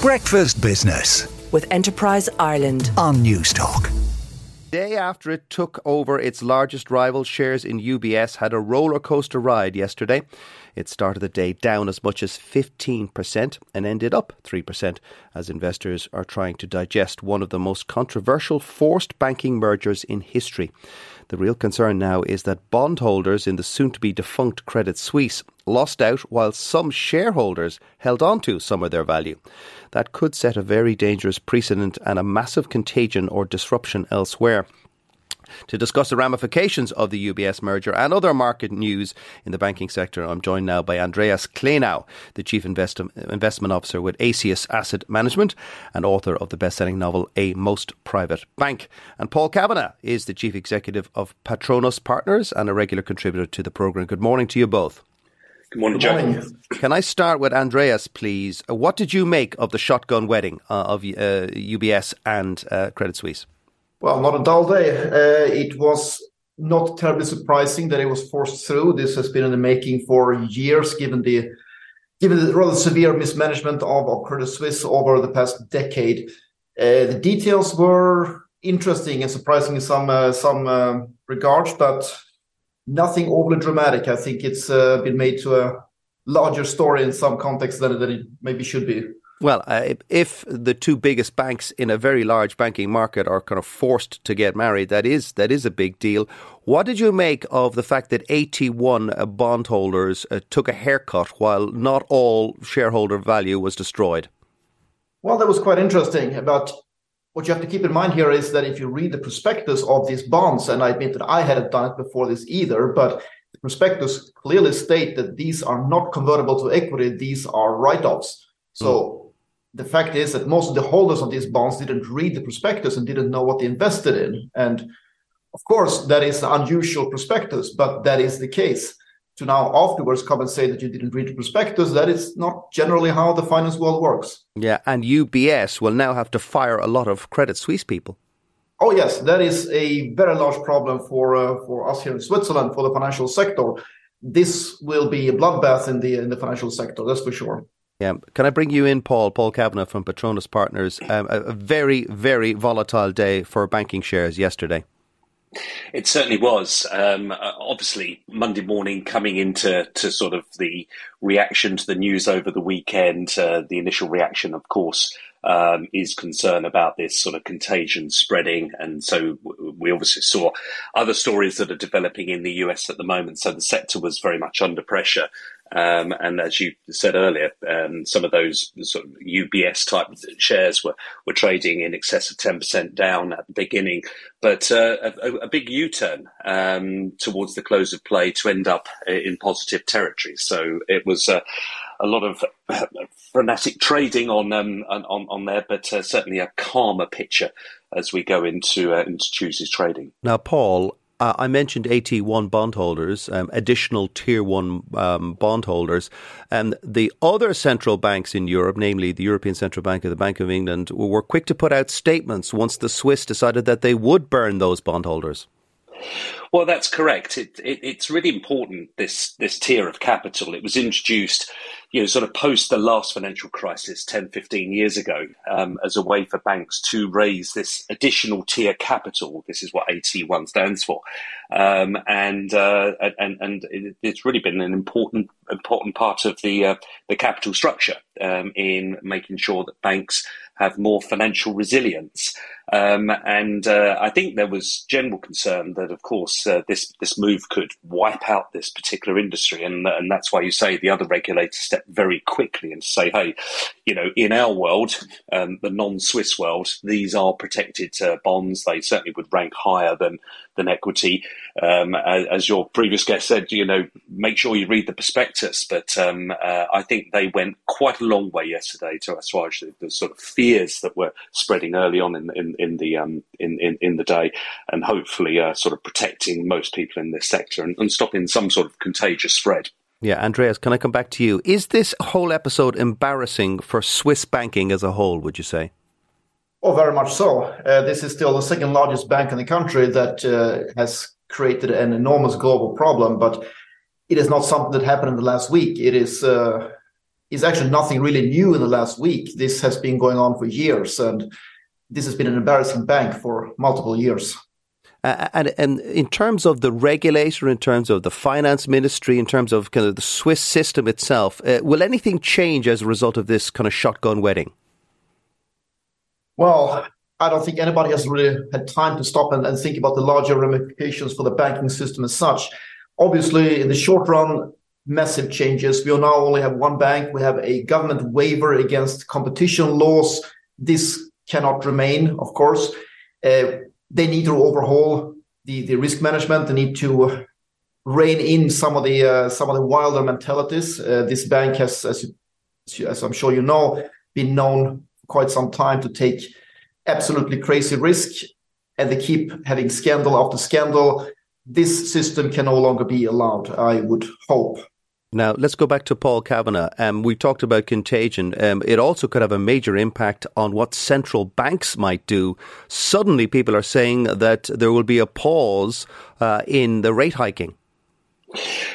Breakfast Business with Enterprise Ireland on Newstalk. Day after it took over its largest rival, shares in UBS had a roller coaster ride yesterday. It started the day down as much as 15% and ended up 3% as investors are trying to digest one of the most controversial forced banking mergers in history. The real concern now is that bondholders in the soon to be defunct Credit Suisse lost out while some shareholders held on to some of their value. That could set a very dangerous precedent and a massive contagion or disruption elsewhere. To discuss the ramifications of the UBS merger and other market news in the banking sector, I'm joined now by Andreas Clenow, the Chief Invest- Investment Officer with Acies Asset Management and author of the best-selling novel A Most Private Bank. And Paul Kavanagh is the Chief Executive of Patronus Partners and a regular contributor to the programme. Good morning to you both. Good morning, Jack. Can I start with Andreas, please? What did you make of the shotgun wedding uh, of uh, UBS and uh, Credit Suisse? Well, not a dull day. Uh, it was not terribly surprising that it was forced through. This has been in the making for years, given the given the rather severe mismanagement of, of Credit Suisse over the past decade. Uh, the details were interesting and surprising in some uh, some uh, regards, but nothing overly dramatic. I think it's uh, been made to a larger story in some context than, than it maybe should be. Well, uh, if the two biggest banks in a very large banking market are kind of forced to get married, that is that is a big deal. What did you make of the fact that AT1 uh, bondholders uh, took a haircut while not all shareholder value was destroyed? Well, that was quite interesting. But what you have to keep in mind here is that if you read the prospectus of these bonds, and I admit that I hadn't done it before this either, but the prospectus clearly state that these are not convertible to equity; these are write-offs. So. Mm the fact is that most of the holders of these bonds didn't read the prospectus and didn't know what they invested in. And of course, that is an unusual prospectus, but that is the case. To now afterwards come and say that you didn't read the prospectus, that is not generally how the finance world works. Yeah, and UBS will now have to fire a lot of Credit Suisse people. Oh yes, that is a very large problem for uh, for us here in Switzerland for the financial sector. This will be a bloodbath in the in the financial sector, that's for sure. Yeah. Can I bring you in, Paul? Paul Kavanagh from Patronus Partners. Um, a, very, very volatile day for banking shares yesterday. It certainly was. Um, uh, obviously, Monday morning coming into to sort of the reaction to the news over the weekend, uh, the initial reaction, of course, um, is concern about this sort of contagion spreading. And so we obviously saw other stories that are developing in the US at the moment. So the sector was very much under pressure. Um, and as you said earlier, um, some of those sort of UBS type shares were, were trading in excess of 10% down at the beginning, but uh, a, a, big U turn um, towards the close of play to end up in positive territory. So it was uh, a lot of frenetic trading on, um, on, on there, but uh, certainly a calmer picture as we go into, uh, into Tuesday's trading. Now, Paul, uh, I mentioned AT1 bondholders, um, additional tier one um, bondholders, and the other central banks in Europe, namely the European Central Bank and the Bank of England, were quick to put out statements once the Swiss decided that they would burn those bondholders. Well, that's correct. It, it, it's really important this this tier of capital. It was introduced, you know, sort of post the last financial crisis 10, 15 years ago, um, as a way for banks to raise this additional tier capital. This is what AT1 stands for, um, and uh, and and it's really been an important important part of the uh, the capital structure um, in making sure that banks have more financial resilience. Um, and uh, I think there was general concern that, of course, uh, this this move could wipe out this particular industry, and and that's why you say the other regulators step very quickly and say, hey, you know, in our world, um, the non-Swiss world, these are protected uh, bonds. They certainly would rank higher than than equity. Um, as, as, your previous guest said, you know, make sure you read the prospectus. But um, uh, I think they went quite a long way yesterday to assuage the, the sort of fears that were spreading early on in in, in the um, in, in, in the day, and hopefully uh, sort of protecting most people in this sector and, and stopping some sort of contagious spread. Yeah, Andreas, can I come back to you? Is this whole episode embarrassing for Swiss banking as a whole, would you say? Oh, very much so. Uh, this is still the second largest bank in the country that uh, has created an enormous global problem, but it is not something that happened in the last week. It is uh, is actually nothing really new in the last week. This has been going on for years, and this has been an embarrassing bank for multiple years. Uh, and, and in terms of the regulator, in terms of the finance ministry, in terms of kind of the Swiss system itself, uh, will anything change as a result of this kind of shotgun wedding? Well, I don't think anybody has really had time to stop and, and think about the larger ramifications for the banking system as such. Obviously, in the short run, massive changes. We now only have one bank. We have a government waiver against competition laws. This cannot remain, of course. Uh, they need to overhaul the, the risk management. They need to rein in some of the uh, some of the wilder mentalities. Uh, this bank has, as, as I'm sure you know, been known quite some time to take absolutely crazy risk, and they keep having scandal after scandal. This system can no longer be allowed. I would hope. Now, let's go back to Paul Kavanagh. Um, we talked about contagion. Um, it also could have a major impact on what central banks might do. Suddenly, people are saying that there will be a pause uh, in the rate hiking.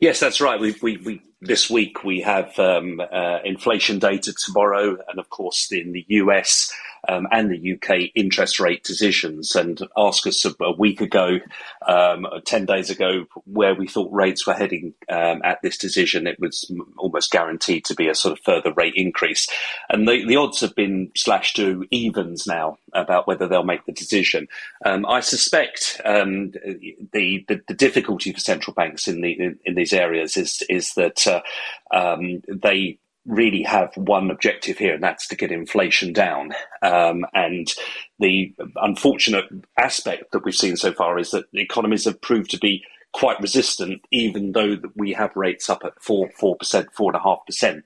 Yes, that's right. We, we, we this week we have um, uh, inflation data tomorrow, and of course, in the US, um, and the UK interest rate decisions and ask us a, a week ago, um, 10 days ago, where we thought rates were heading um, at this decision. It was almost guaranteed to be a sort of further rate increase. And the, the odds have been slashed to evens now about whether they'll make the decision. Um, I suspect um, the, the, the difficulty for central banks in the in, in these areas is is that uh, um, they really have one objective here, and that's to get inflation down. Um, and the unfortunate aspect that we've seen so far is that economies have proved to be quite resistant, even though we have rates up at four, four percent, four and a half percent,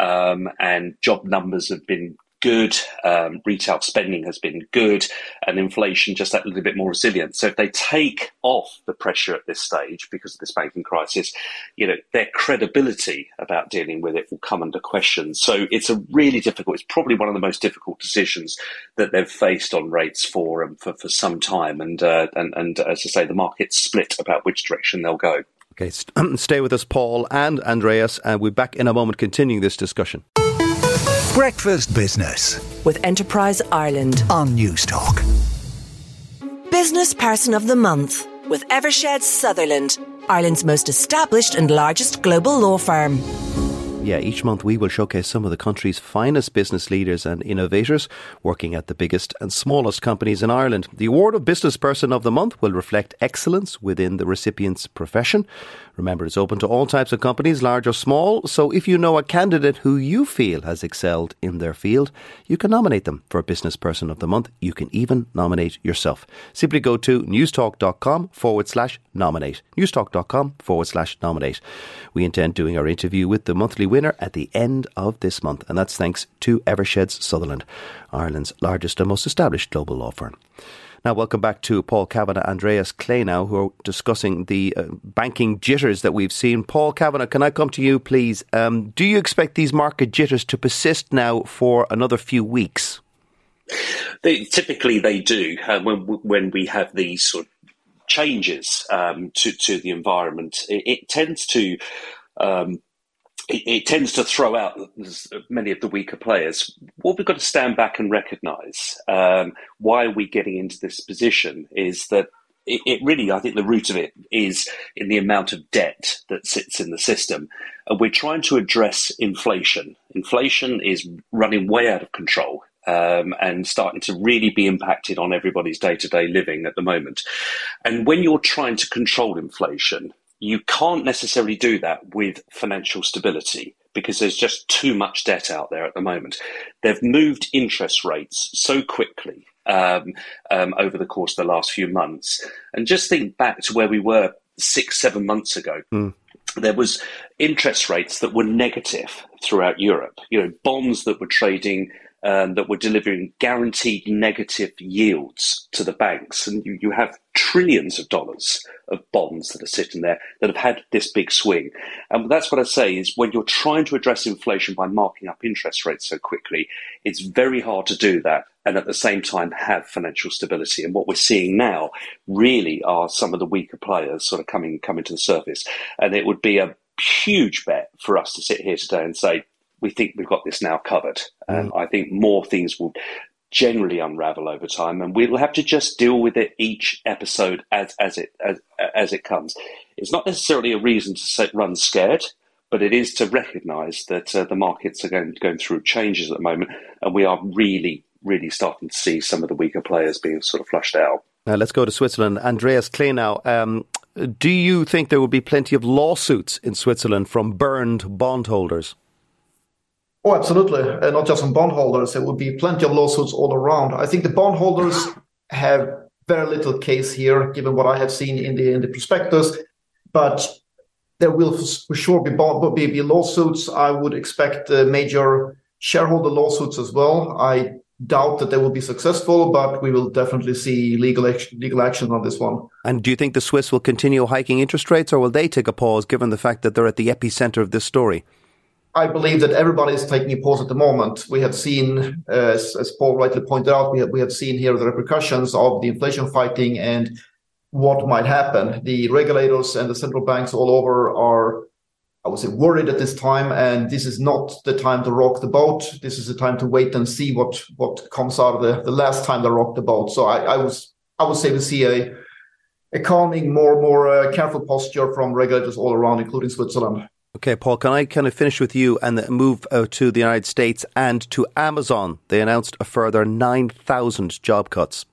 um, and job numbers have been good, um, retail spending has been good, and inflation just that little bit more resilient. So if they take off the pressure at this stage because of this banking crisis, you know their credibility about dealing with it will come under question. So it's a really difficult. It's probably one of the most difficult decisions that they've faced on rates for um, for, for some time, and uh, and and as I say, the market's split about which direction they'll go. Okay, stay with us, Paul and Andreas, and we're back in a moment continuing this discussion. Breakfast Business with Enterprise Ireland on Newstalk. Business Person of the Month with Evershed Sutherland, Ireland's most established and largest global law firm. Yeah, each month we will showcase some of the country's finest business leaders and innovators working at the biggest and smallest companies in Ireland. The award of Business Person of the Month will reflect excellence within the recipient's profession. Remember, it's open to all types of companies, large or small. So if you know a candidate who you feel has excelled in their field, you can nominate them for a Business Person of the Month. You can even nominate yourself. Simply go to newstalk.com forward slash nominate. Newstalk.com forward slash nominate. We intend doing our interview with the monthly winner at the end of this month, and that's thanks to Eversheds Sutherland, Ireland's largest and most established global law firm. Now, welcome back to Paul Kavanagh, and Andreas now, who are discussing the uh, banking jitters that we've seen. Paul Kavanagh, can I come to you, please? Um, do you expect these market jitters to persist now for another few weeks? They, typically, they do. Uh, when when we have these sort of changes um, to to the environment, it, it tends to um, it, it, tends to throw out many of the weaker players. What we've got to stand back and recognise um, why are we getting into this position is that it, it, really, I think the root of it is in the amount of debt that sits in the system. And we're trying to address inflation. Inflation is running way out of control. Um, and starting to really be impacted on everybody's day to day living at the moment. And when you're trying to control inflation, you can't necessarily do that with financial stability because there's just too much debt out there at the moment. They've moved interest rates so quickly um, um, over the course of the last few months. And just think back to where we were six, seven months ago. Mm. There was interest rates that were negative throughout Europe. You know, bonds that were trading um, that were delivering guaranteed negative yields to the banks. And you, you have trillions of dollars of bonds that are sitting there that have had this big swing. And that's what I say is when you're trying to address inflation by marking up interest rates so quickly, it's very hard to do that and at the same time have financial stability. And what we're seeing now really are some of the weaker players sort of coming coming to the surface. And it would be a huge bet for us to sit here today and say we think we've got this now covered. And I think more things will generally unravel over time, and we'll have to just deal with it each episode as as it as, as it comes. It's not necessarily a reason to run scared, but it is to recognise that uh, the markets are going going through changes at the moment, and we are really really starting to see some of the weaker players being sort of flushed out. Now let's go to Switzerland. Andreas Clenow, um, do you think there will be plenty of lawsuits in Switzerland from burned bondholders? Oh, absolutely. Uh, not just from bondholders. There will be plenty of lawsuits all around. I think the bondholders have very little case here, given what I have seen in the in the prospectus. But there will for sure be, be, be lawsuits. I would expect uh, major shareholder lawsuits as well. I doubt that they will be successful, but we will definitely see legal legal action on this one. And do you think the Swiss will continue hiking interest rates, or will they take a pause, given the fact that they're at the epicenter of this story? I believe that everybody is taking a pause at the moment. We have seen, as, as, Paul rightly pointed out, we have, we have seen here the repercussions of the inflation fighting and what might happen. The regulators and the central banks all over are, I would say, worried at this time, and this is not the time to rock the boat. This is the time to wait and see what what comes out of the, the last time they rocked the boat. So I, I was I would say we see a a calming, more more uh, careful posture from regulators all around, including Switzerland. Okay, Paul, can I kind of finish with you and move uh, to the United States and to Amazon? They announced a further 9,000 job cuts.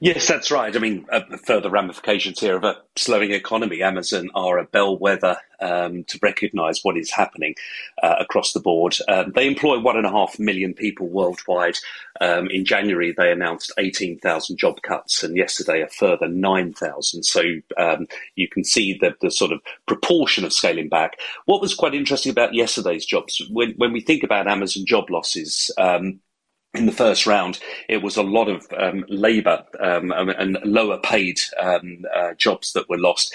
Yes, that's right. I mean, uh, further ramifications here of a slowing economy. Amazon are a bellwether um, to recognise what is happening uh, across the board. Um, they employ one and a half million people worldwide. Um, in January, they announced 18,000 job cuts, and yesterday a further 9,000. So um, you can see the, the sort of proportion of scaling back. What was quite interesting about yesterday's jobs, when, when we think about Amazon job losses, um, in the first round, it was a lot of um, labour um, and lower paid um, uh, jobs that were lost.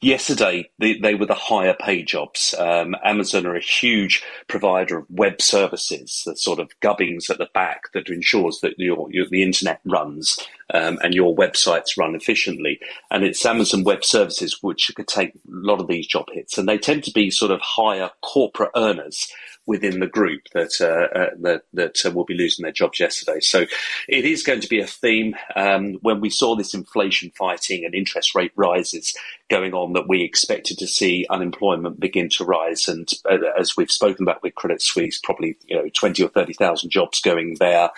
Yesterday, they, they, were the higher paid jobs. Um, Amazon are a huge provider of web services, the sort of gubbings at the back that ensures that your, your the internet runs um, and your websites run efficiently. And it's Amazon Web Services which could take a lot of these job hits, and they tend to be sort of higher corporate earners within the group that uh, uh, that, that uh, will be losing their jobs yesterday. So it is going to be a theme. Um, when we saw this inflation fighting and interest rate rises going on, that we expected to see unemployment begin to rise, and uh, as we've spoken about with Credit Suisse, probably you know twenty or thirty thousand jobs going there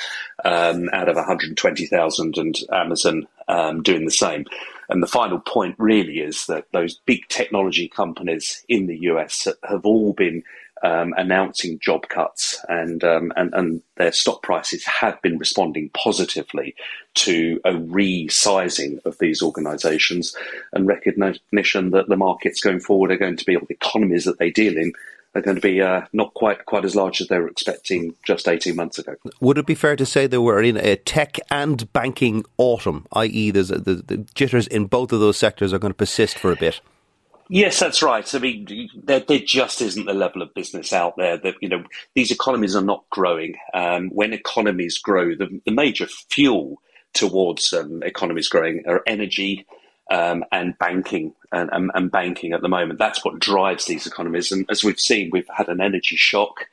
um, out of one hundred twenty thousand, and Amazon um, doing the same. And the final point really is that those big technology companies in the US have all been um, announcing job cuts, and, um, and and their stock prices have been responding positively to a resizing of these organisations and recognition that the markets going forward are going to be, or the economies that they deal in, are going to be uh, not quite quite as large as they were expecting just 18 months ago. Would it be fair to say that we're in a tech and banking autumn, i.e., a, the, the jitters in both of those sectors are going to persist for a bit? Yes, that's right. I mean, there, there, just isn't the level of business out there that, you know, these economies are not growing. Um, when economies grow, the, the major fuel towards um, economies growing are energy um, and banking and, and, and, banking at the moment. That's what drives these economies. And as we've seen, we've had an energy shock,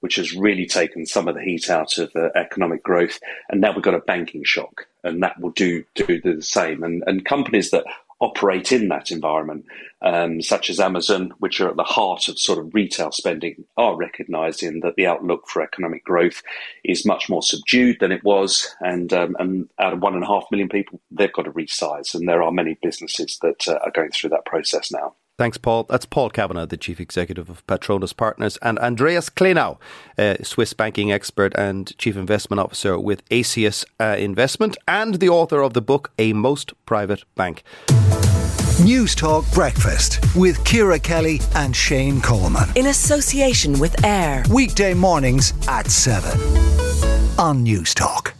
which has really taken some of the heat out of uh, economic growth. And now we've got a banking shock and that will do, do the same. And, and companies that operate in that environment, um, such as Amazon, which are at the heart of sort of retail spending, are recognising that the outlook for economic growth is much more subdued than it was, and um, and out of one and a half million people, they've got to resize, and there are many businesses that uh, are going through that process now. Thanks, Paul. That's Paul Kavanagh, the Chief Executive of Patronus Partners, and Andreas Clenow, Swiss banking expert and Chief Investment Officer with Acies uh, Investment, and the author of the book A Most Private Bank. News Talk Breakfast with Ciara Kelly and Shane Coleman. In association with AIR. Weekday mornings at 7 on Newstalk.